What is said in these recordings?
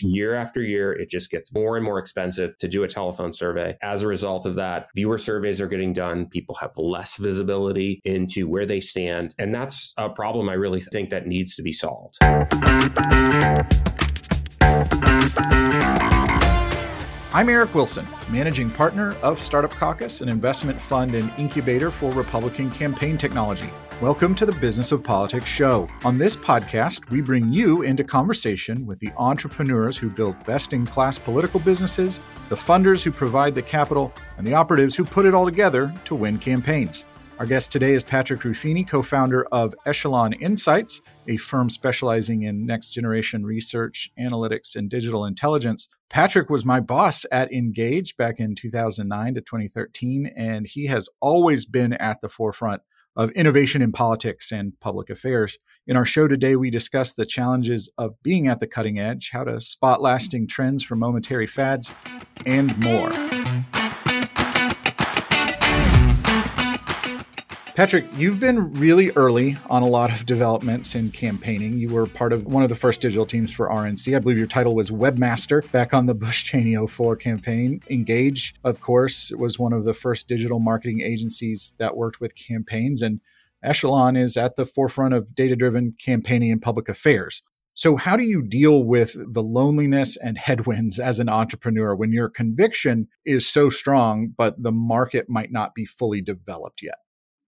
year after year, it just gets more and more expensive to do a telephone survey. As a result of that, fewer surveys are getting done. People have less visibility into where they stand. And that's a problem I really think that needs to be solved. I'm Eric Wilson, managing partner of Startup Caucus, an investment fund and incubator for Republican campaign technology. Welcome to the Business of Politics show. On this podcast, we bring you into conversation with the entrepreneurs who build best in class political businesses, the funders who provide the capital, and the operatives who put it all together to win campaigns. Our guest today is Patrick Ruffini, co founder of Echelon Insights, a firm specializing in next generation research, analytics, and digital intelligence. Patrick was my boss at Engage back in 2009 to 2013, and he has always been at the forefront of innovation in politics and public affairs. In our show today, we discuss the challenges of being at the cutting edge, how to spot lasting trends from momentary fads, and more. Patrick, you've been really early on a lot of developments in campaigning. You were part of one of the first digital teams for RNC. I believe your title was webmaster back on the Bush Cheney 04 campaign. Engage, of course, was one of the first digital marketing agencies that worked with campaigns. And Echelon is at the forefront of data driven campaigning and public affairs. So, how do you deal with the loneliness and headwinds as an entrepreneur when your conviction is so strong, but the market might not be fully developed yet?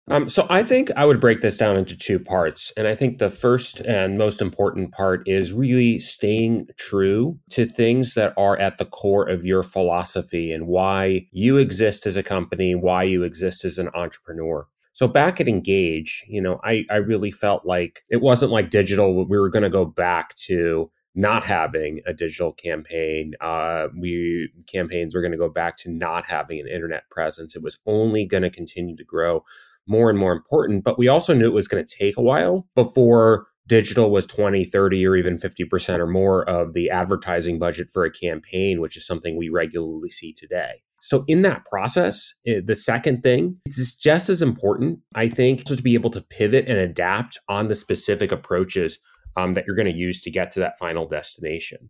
Um, so I think I would break this down into two parts. And I think the first and most important part is really staying true to things that are at the core of your philosophy and why you exist as a company, why you exist as an entrepreneur. So back at Engage, you know, I, I really felt like it wasn't like digital. We were going to go back to not having a digital campaign. Uh, we campaigns were going to go back to not having an internet presence. It was only going to continue to grow more and more important. But we also knew it was going to take a while before digital was 20, 30, or even 50% or more of the advertising budget for a campaign, which is something we regularly see today. So, in that process, eh, the second thing is just as important, I think, to be able to pivot and adapt on the specific approaches um, that you're going to use to get to that final destination.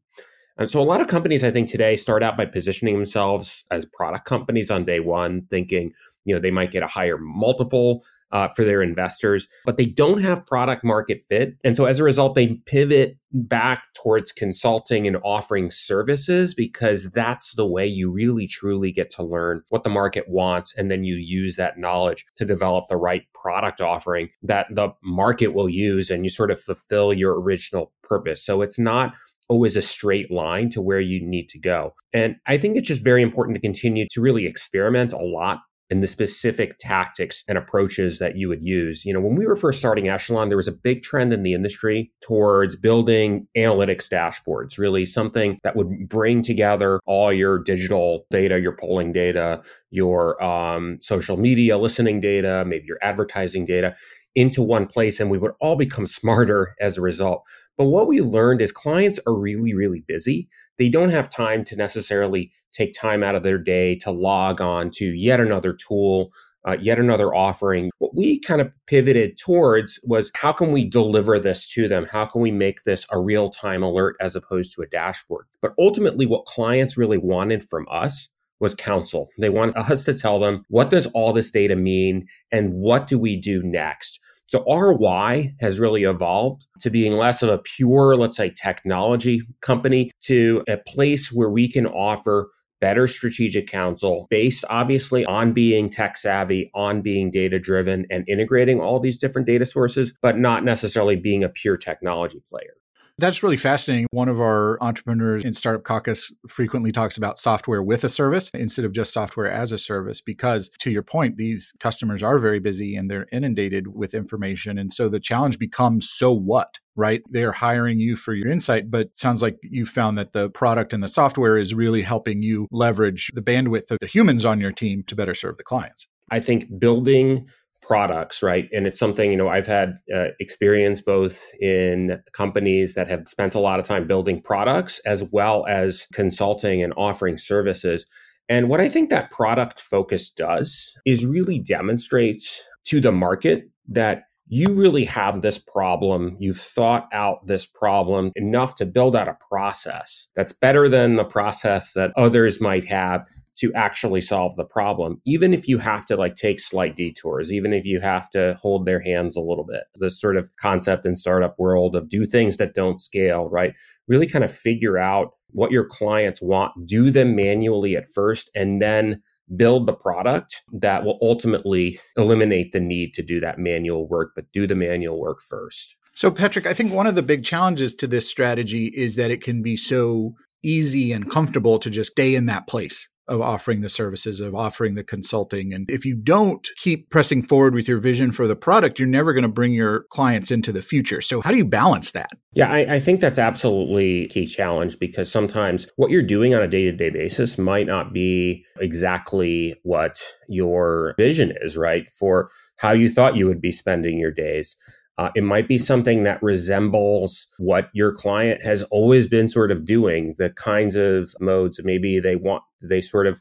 And so a lot of companies, I think today start out by positioning themselves as product companies on day one, thinking, you know, they might get a higher multiple uh, for their investors, but they don't have product market fit. And so as a result, they pivot back towards consulting and offering services because that's the way you really truly get to learn what the market wants. And then you use that knowledge to develop the right product offering that the market will use and you sort of fulfill your original purpose. So it's not always a straight line to where you need to go. And I think it's just very important to continue to really experiment a lot in the specific tactics and approaches that you would use. You know, when we were first starting Echelon, there was a big trend in the industry towards building analytics dashboards, really something that would bring together all your digital data, your polling data, your um, social media listening data, maybe your advertising data into one place and we would all become smarter as a result. But what we learned is clients are really, really busy. They don't have time to necessarily take time out of their day to log on to yet another tool, uh, yet another offering. What we kind of pivoted towards was how can we deliver this to them? How can we make this a real time alert as opposed to a dashboard? But ultimately, what clients really wanted from us was counsel. They want us to tell them what does all this data mean and what do we do next? So why has really evolved to being less of a pure, let's say, technology company to a place where we can offer better strategic counsel based obviously on being tech savvy, on being data driven and integrating all these different data sources, but not necessarily being a pure technology player. That's really fascinating. One of our entrepreneurs in Startup Caucus frequently talks about software with a service instead of just software as a service, because to your point, these customers are very busy and they're inundated with information. And so the challenge becomes so what? Right? They're hiring you for your insight, but sounds like you found that the product and the software is really helping you leverage the bandwidth of the humans on your team to better serve the clients. I think building products, right? And it's something, you know, I've had uh, experience both in companies that have spent a lot of time building products as well as consulting and offering services. And what I think that product focus does is really demonstrates to the market that you really have this problem. You've thought out this problem enough to build out a process that's better than the process that others might have to actually solve the problem, even if you have to like take slight detours, even if you have to hold their hands a little bit. This sort of concept in startup world of do things that don't scale, right? Really kind of figure out what your clients want, do them manually at first, and then build the product that will ultimately eliminate the need to do that manual work, but do the manual work first. So, Patrick, I think one of the big challenges to this strategy is that it can be so easy and comfortable to just stay in that place of offering the services, of offering the consulting. And if you don't keep pressing forward with your vision for the product, you're never going to bring your clients into the future. So, how do you balance that? Yeah, I, I think that's absolutely a key challenge because sometimes what you're doing on a day to day basis might not be exactly what your vision is, right? For how you thought you would be spending your days. Uh, it might be something that resembles what your client has always been sort of doing, the kinds of modes maybe they want, they sort of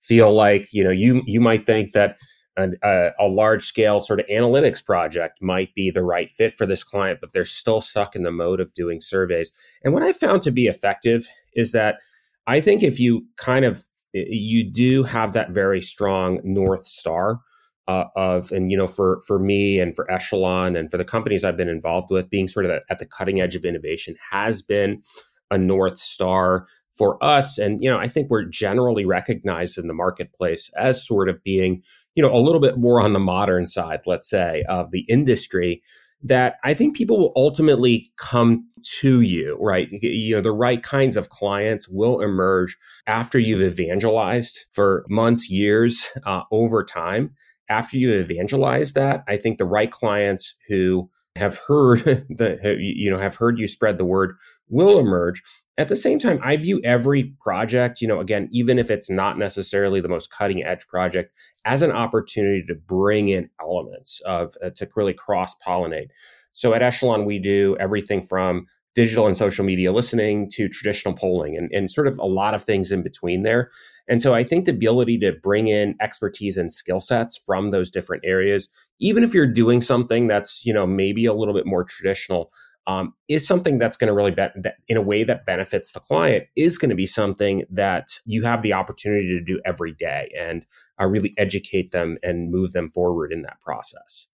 feel like, you know, you, you might think that a, a large scale sort of analytics project might be the right fit for this client, but they're still stuck in the mode of doing surveys. And what I found to be effective is that I think if you kind of, you do have that very strong North Star uh, of and you know for for me and for echelon and for the companies i've been involved with being sort of at the cutting edge of innovation has been a north star for us. And you know i think we're generally recognized in the marketplace as sort of being you know a little bit more on the modern side let's say of the industry that i think people will ultimately come to you right? You know the right kinds of clients will emerge after you've evangelized for months years uh, over time after you evangelize that, I think the right clients who have heard the you know have heard you spread the word will emerge. At the same time, I view every project, you know, again, even if it's not necessarily the most cutting edge project, as an opportunity to bring in elements of uh, to really cross pollinate. So at Echelon, we do everything from digital and social media listening to traditional polling and, and sort of a lot of things in between there. And so I think the ability to bring in expertise and skill sets from those different areas, even if you're doing something that's, you know, maybe a little bit more traditional, um, is something that's going to really bet that in a way that benefits the client is going to be something that you have the opportunity to do every day and uh, really educate them and move them forward in that process.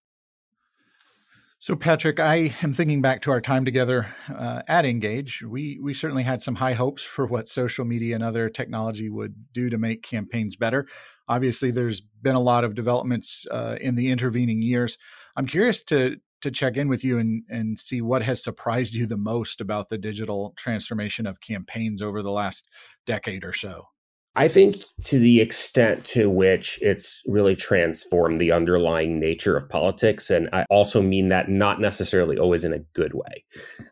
So, Patrick, I am thinking back to our time together uh, at Engage. We we certainly had some high hopes for what social media and other technology would do to make campaigns better. Obviously, there's been a lot of developments uh, in the intervening years. I'm curious to to check in with you and and see what has surprised you the most about the digital transformation of campaigns over the last decade or so. I think to the extent to which it's really transformed the underlying nature of politics. And I also mean that not necessarily always in a good way.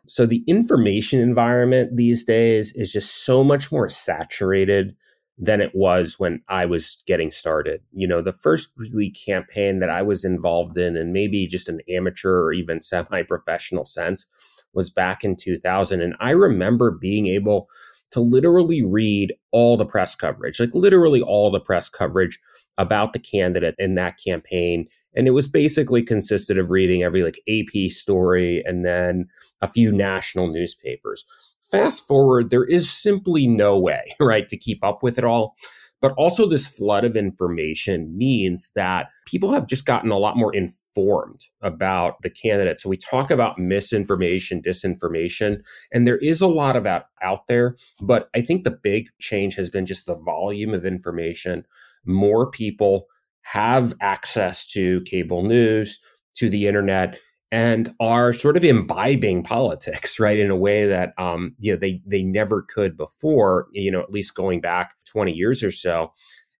So the information environment these days is just so much more saturated than it was when I was getting started. You know, the first really campaign that I was involved in, and maybe just an amateur or even semi professional sense, was back in 2000. And I remember being able to literally read all the press coverage, like literally all the press coverage about the candidate in that campaign. And it was basically consisted of reading every like AP story and then a few national newspapers. Fast forward, there is simply no way, right, to keep up with it all. But also, this flood of information means that people have just gotten a lot more informed about the candidate. So we talk about misinformation, disinformation, and there is a lot of that out there. But I think the big change has been just the volume of information. More people have access to cable news, to the internet and are sort of imbibing politics, right, in a way that um, you know they they never could before. You know, at least going back twenty years or so.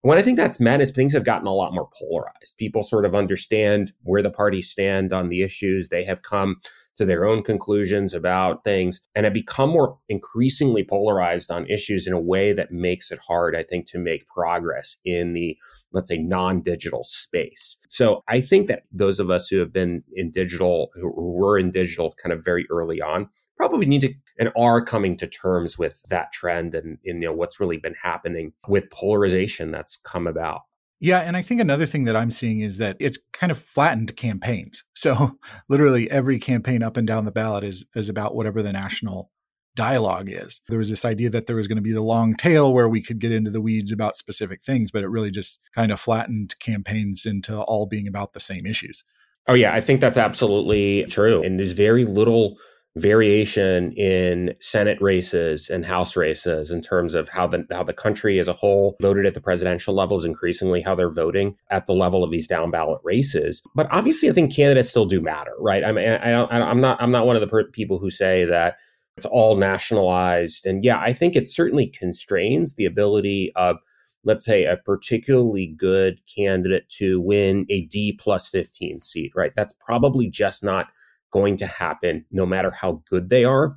What I think that's meant is things have gotten a lot more polarized. People sort of understand where the parties stand on the issues. They have come to their own conclusions about things and have become more increasingly polarized on issues in a way that makes it hard, I think, to make progress in the let's say non-digital space. So I think that those of us who have been in digital, who were in digital kind of very early on, probably need to and are coming to terms with that trend and, and you know what's really been happening with polarization that's come about. Yeah, and I think another thing that I'm seeing is that it's kind of flattened campaigns. So literally every campaign up and down the ballot is is about whatever the national dialogue is. There was this idea that there was going to be the long tail where we could get into the weeds about specific things, but it really just kind of flattened campaigns into all being about the same issues. Oh yeah, I think that's absolutely true. And there's very little variation in Senate races and House races in terms of how the how the country as a whole voted at the presidential levels, increasingly how they're voting at the level of these down ballot races. But obviously, I think candidates still do matter, right? I mean, I, I'm not I'm not one of the per- people who say that it's all nationalized. And yeah, I think it certainly constrains the ability of let's say a particularly good candidate to win a D plus 15 seat, right? That's probably just not going to happen no matter how good they are.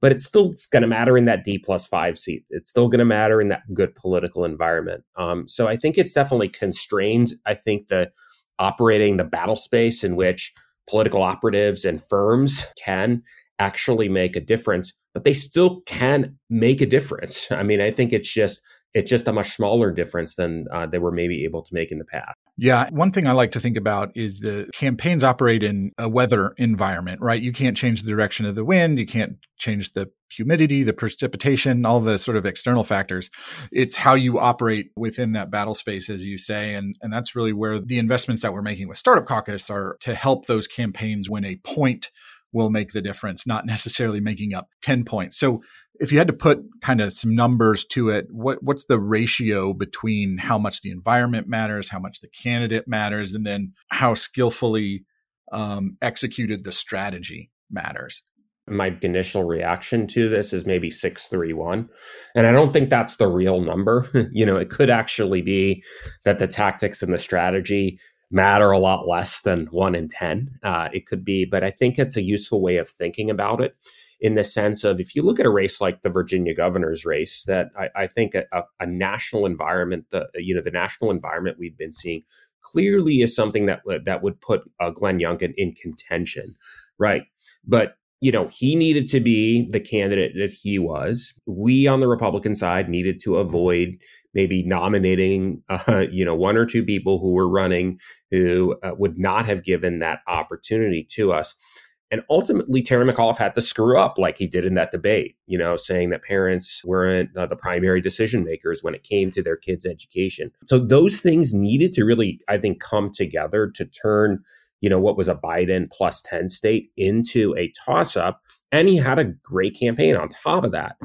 But it's still going to matter in that D plus five seat. It's still going to matter in that good political environment. Um, so I think it's definitely constrained. I think the operating the battle space in which political operatives and firms can actually make a difference, but they still can make a difference. I mean, I think it's just it's just a much smaller difference than uh, they were maybe able to make in the past. Yeah. One thing I like to think about is the campaigns operate in a weather environment, right? You can't change the direction of the wind. You can't change the humidity, the precipitation, all the sort of external factors. It's how you operate within that battle space, as you say. And, and that's really where the investments that we're making with Startup Caucus are to help those campaigns win a point will make the difference, not necessarily making up 10 points. So if you had to put kind of some numbers to it, what what's the ratio between how much the environment matters, how much the candidate matters, and then how skillfully um, executed the strategy matters? My initial reaction to this is maybe six three one, and I don't think that's the real number. you know, it could actually be that the tactics and the strategy matter a lot less than one in 10. Uh, it could be, but I think it's a useful way of thinking about it in the sense of if you look at a race like the Virginia governor's race, that I, I think a, a, national environment, the you know the national environment we've been seeing clearly is something that that would put uh, Glenn Youngkin in contention, right? But you know, he needed to be the candidate that he was. We on the Republican side needed to avoid maybe nominating, uh, you know, one or two people who were running who uh, would not have given that opportunity to us. And ultimately, Terry McAuliffe had to screw up like he did in that debate, you know, saying that parents weren't uh, the primary decision makers when it came to their kids' education. So those things needed to really, I think, come together to turn you know, what was a Biden plus 10 state into a toss up. And he had a great campaign on top of that.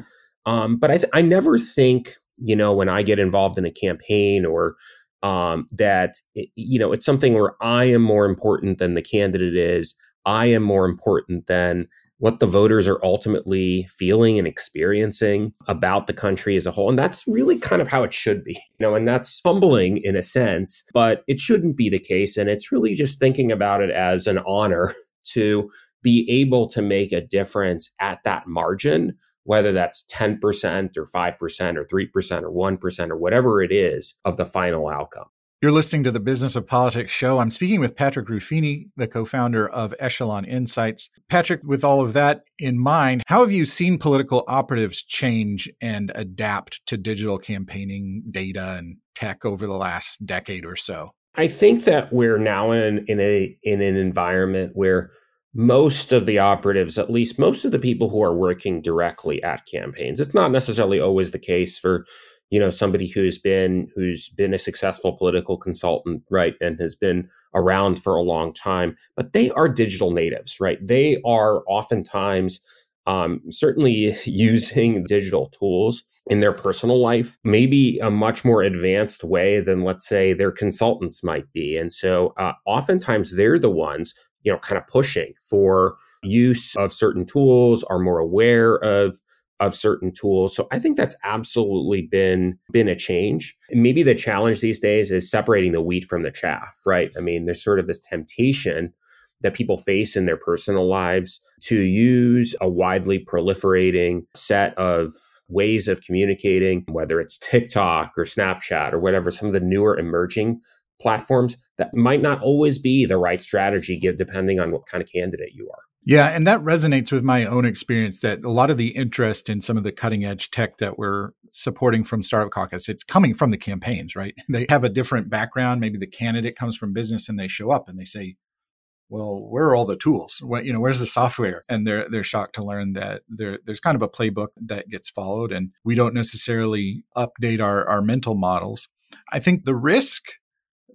Um, but I, th- I never think, you know, when I get involved in a campaign or um, that, it, you know, it's something where I am more important than the candidate is. I am more important than what the voters are ultimately feeling and experiencing about the country as a whole. And that's really kind of how it should be, you know, and that's humbling in a sense, but it shouldn't be the case. And it's really just thinking about it as an honor to be able to make a difference at that margin, whether that's 10% or 5% or 3% or 1% or whatever it is of the final outcome. You're listening to the Business of Politics show. I'm speaking with Patrick Ruffini, the co founder of Echelon Insights. Patrick, with all of that in mind, how have you seen political operatives change and adapt to digital campaigning data and tech over the last decade or so? I think that we're now in, in a in an environment where most of the operatives, at least most of the people who are working directly at campaigns, it's not necessarily always the case for you know somebody who's been who's been a successful political consultant right and has been around for a long time but they are digital natives right? They are oftentimes um, certainly using digital tools in their personal life maybe a much more advanced way than let's say their consultants might be. And so uh, oftentimes they're the ones you know kind of pushing for use of certain tools are more aware of of certain tools. So I think that's absolutely been been a change. And maybe the challenge these days is separating the wheat from the chaff, right? I mean, there's sort of this temptation that people face in their personal lives to use a widely proliferating set of ways of communicating, whether it's TikTok or Snapchat or whatever, some of the newer emerging platforms that might not always be the right strategy depending on what kind of candidate you are. Yeah, and that resonates with my own experience that a lot of the interest in some of the cutting edge tech that we're supporting from Startup Caucus, it's coming from the campaigns, right? They have a different background. Maybe the candidate comes from business and they show up and they say, well, where are all the tools? What, you know, where's the software? And they're they're shocked to learn that there, there's kind of a playbook that gets followed, and we don't necessarily update our our mental models. I think the risk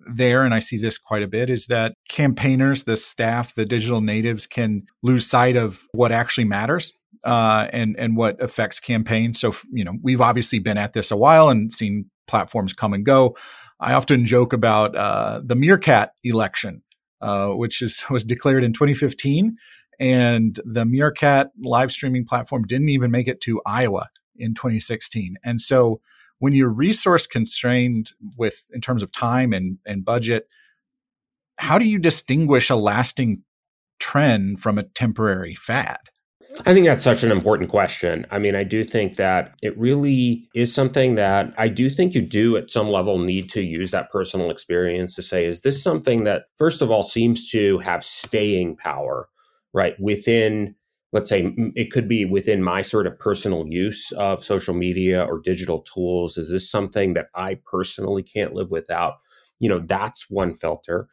there, and I see this quite a bit, is that campaigners, the staff, the digital natives can lose sight of what actually matters uh, and and what affects campaigns. So you know, we've obviously been at this a while and seen platforms come and go. I often joke about uh, the Meerkat election uh, which is, was declared in 2015. And the Meerkat live streaming platform didn't even make it to Iowa in 2016. And so when you're resource constrained with in terms of time and, and budget, how do you distinguish a lasting trend from a temporary fad? I think that's such an important question. I mean, I do think that it really is something that I do think you do at some level need to use that personal experience to say, is this something that, first of all, seems to have staying power, right? Within, let's say, it could be within my sort of personal use of social media or digital tools. Is this something that I personally can't live without? You know, that's one filter.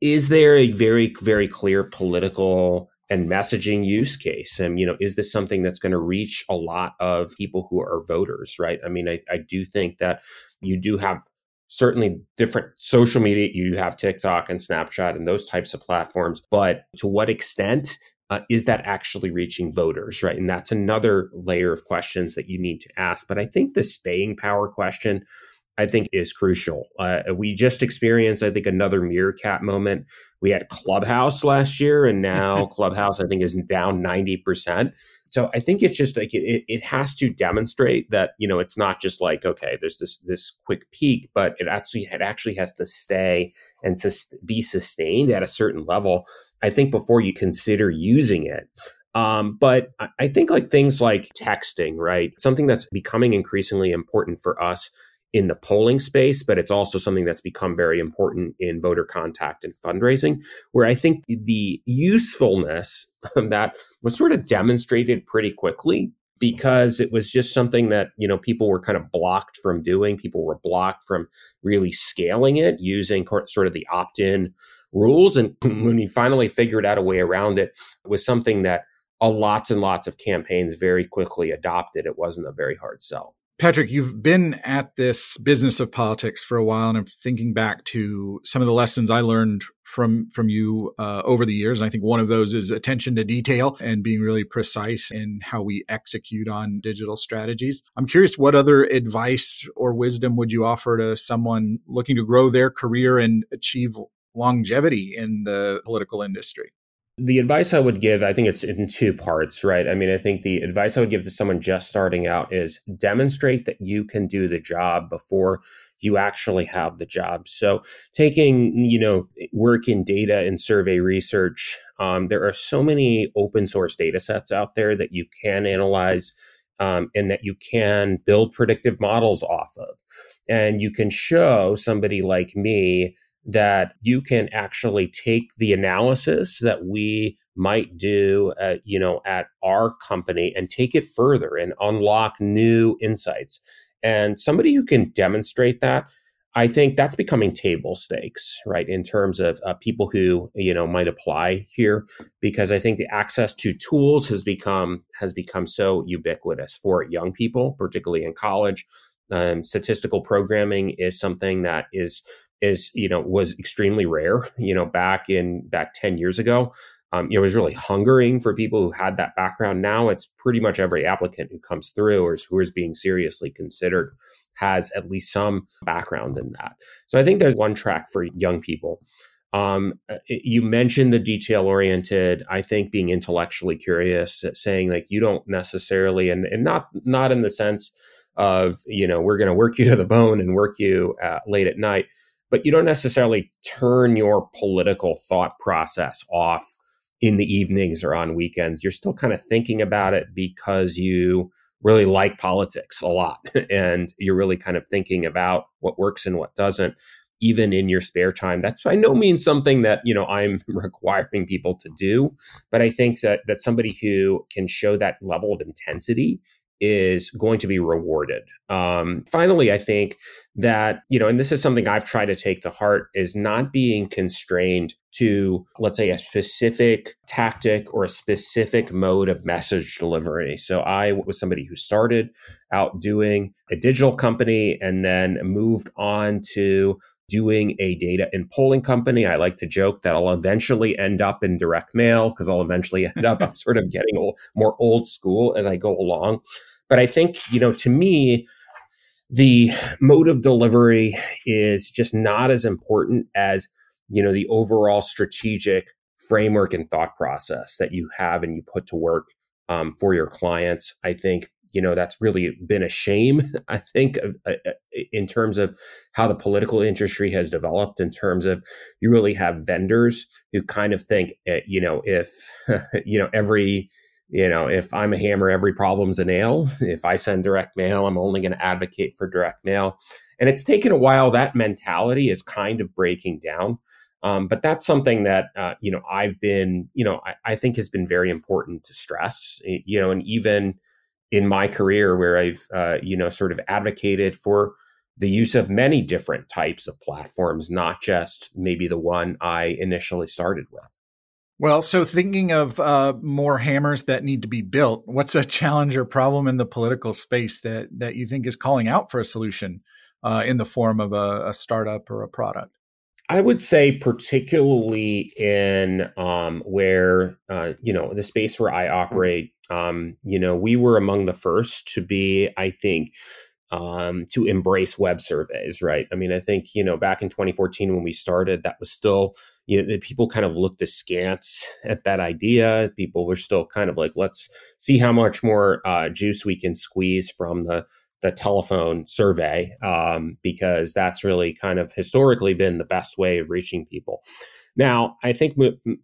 Is there a very, very clear political and messaging use case and you know is this something that's going to reach a lot of people who are voters right i mean I, I do think that you do have certainly different social media you have tiktok and snapchat and those types of platforms but to what extent uh, is that actually reaching voters right and that's another layer of questions that you need to ask but i think the staying power question I think is crucial. Uh, we just experienced, I think, another meerkat moment. We had Clubhouse last year, and now Clubhouse, I think, is down ninety percent. So I think it's just like it, it has to demonstrate that you know it's not just like okay, there's this this quick peak, but it actually it actually has to stay and sus- be sustained at a certain level. I think before you consider using it. Um, but I think like things like texting, right? Something that's becoming increasingly important for us in the polling space, but it's also something that's become very important in voter contact and fundraising, where I think the usefulness that was sort of demonstrated pretty quickly because it was just something that you know people were kind of blocked from doing people were blocked from really scaling it using sort of the opt-in rules and when we finally figured out a way around it, it was something that a lots and lots of campaigns very quickly adopted it wasn't a very hard sell Patrick, you've been at this business of politics for a while, and I'm thinking back to some of the lessons I learned from from you uh, over the years. And I think one of those is attention to detail and being really precise in how we execute on digital strategies. I'm curious, what other advice or wisdom would you offer to someone looking to grow their career and achieve longevity in the political industry? The advice I would give, I think it's in two parts, right? I mean, I think the advice I would give to someone just starting out is demonstrate that you can do the job before you actually have the job. So, taking you know work in data and survey research, um, there are so many open source data sets out there that you can analyze um, and that you can build predictive models off of, and you can show somebody like me that you can actually take the analysis that we might do uh, you know at our company and take it further and unlock new insights. And somebody who can demonstrate that i think that's becoming table stakes right in terms of uh, people who you know might apply here because i think the access to tools has become has become so ubiquitous for young people particularly in college. Um, statistical programming is something that is is you know was extremely rare you know back in back 10 years ago um, was really hungering for people who had that background. Now it's pretty much every applicant who comes through or who is being seriously considered has at least some background in that. So I think there's one track for young people. Um, uh, you mentioned the detail oriented. I think being intellectually curious, saying like you don't necessarily, and, and not not in the sense of you know we're going to work you to the bone and work you uh, late at night but you don't necessarily turn your political thought process off in the evenings or on weekends. You're still kind of thinking about it because you really like politics a lot and you're really kind of thinking about what works and what doesn't. even in your spare time. That's by no means something that, you know, I'm requiring people to do, but I think that that somebody who can show that level of intensity is going to be rewarded. Um, finally, I think that, you know, and this is something I've tried to take to heart is not being constrained to, let's say, a specific tactic or a specific mode of message delivery. So I was somebody who started out doing a digital company and then moved on to doing a data and polling company. I like to joke that I'll eventually end up in direct mail because I'll eventually end up I'm sort of getting old, more old school as I go along. But I think, you know, to me, the mode of delivery is just not as important as, you know, the overall strategic framework and thought process that you have and you put to work um, for your clients. I think you know that's really been a shame i think of, uh, uh, in terms of how the political industry has developed in terms of you really have vendors who kind of think uh, you know if you know every you know if i'm a hammer every problem's a nail. If i send direct mail i'm only going to advocate for direct mail. And it's taken a while. That mentality is kind of breaking down. Um, but that's something that uh, you know I've been, you know, I, I, think has been very important to stress. You know, and even in my career where I've, uh, you know, sort of advocated for the use of many different types of platforms, not just maybe the one I initially started with. Well, so thinking of uh, more hammers that need to be built, what's a challenge or problem in the political space that that you think is calling out for a solution uh, in the form of a, a startup or a product? I would say, particularly in um, where uh, you know the space where I operate, um, you know, we were among the first to be, I think, um, to embrace web surveys. Right? I mean, I think you know back in 2014 when we started, that was still you know people kind of looked askance at that idea. People were still kind of like, let's see how much more uh, juice we can squeeze from the the telephone survey um, because that's really kind of historically been the best way of reaching people. Now, I think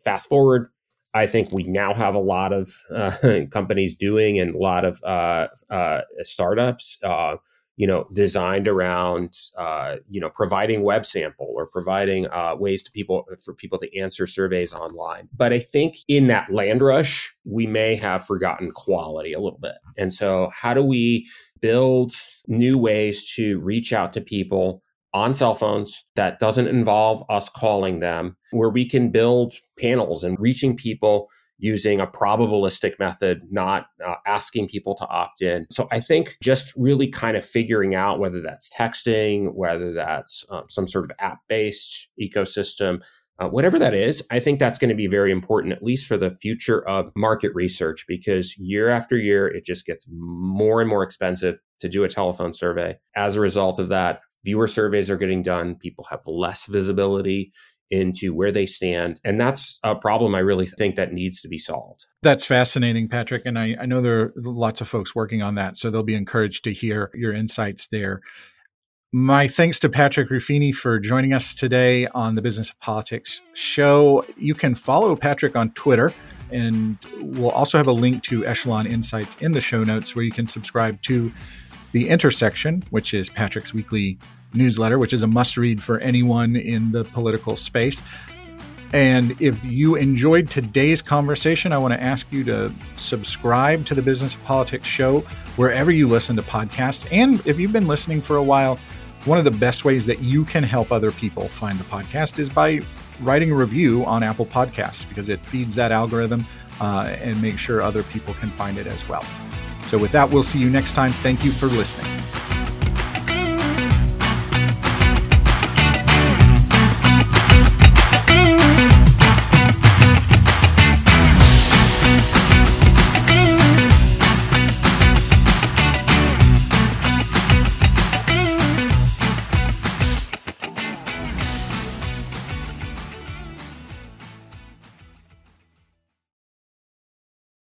fast forward, I think we now have a lot of uh, companies doing and a lot of uh, uh, startups, uh, you know, designed around, uh, you know, providing web sample or providing uh, ways to people for people to answer surveys online. But I think in that land rush, we may have forgotten quality a little bit. And so, how do we build new ways to reach out to people on cell phones that doesn't involve us calling them, where we can build panels and reaching people using a probabilistic method, not uh, asking people to opt in. So I think just really kind of figuring out whether that's texting, whether that's um, some sort of app based ecosystem, uh, whatever that is, I think that's going to be very important, at least for the future of market research, because year after year, it just gets more and more expensive to do a telephone survey. As a result of that, fewer surveys are getting done. People have less visibility into where they stand. And that's a problem I really think that needs to be solved. That's fascinating, Patrick. And I, I know there are lots of folks working on that. So they'll be encouraged to hear your insights there. My thanks to Patrick Ruffini for joining us today on the Business of Politics show. You can follow Patrick on Twitter, and we'll also have a link to Echelon Insights in the show notes where you can subscribe to The Intersection, which is Patrick's weekly newsletter, which is a must read for anyone in the political space. And if you enjoyed today's conversation, I want to ask you to subscribe to the Business of Politics show wherever you listen to podcasts. And if you've been listening for a while, one of the best ways that you can help other people find the podcast is by writing a review on Apple Podcasts because it feeds that algorithm uh, and makes sure other people can find it as well. So, with that, we'll see you next time. Thank you for listening.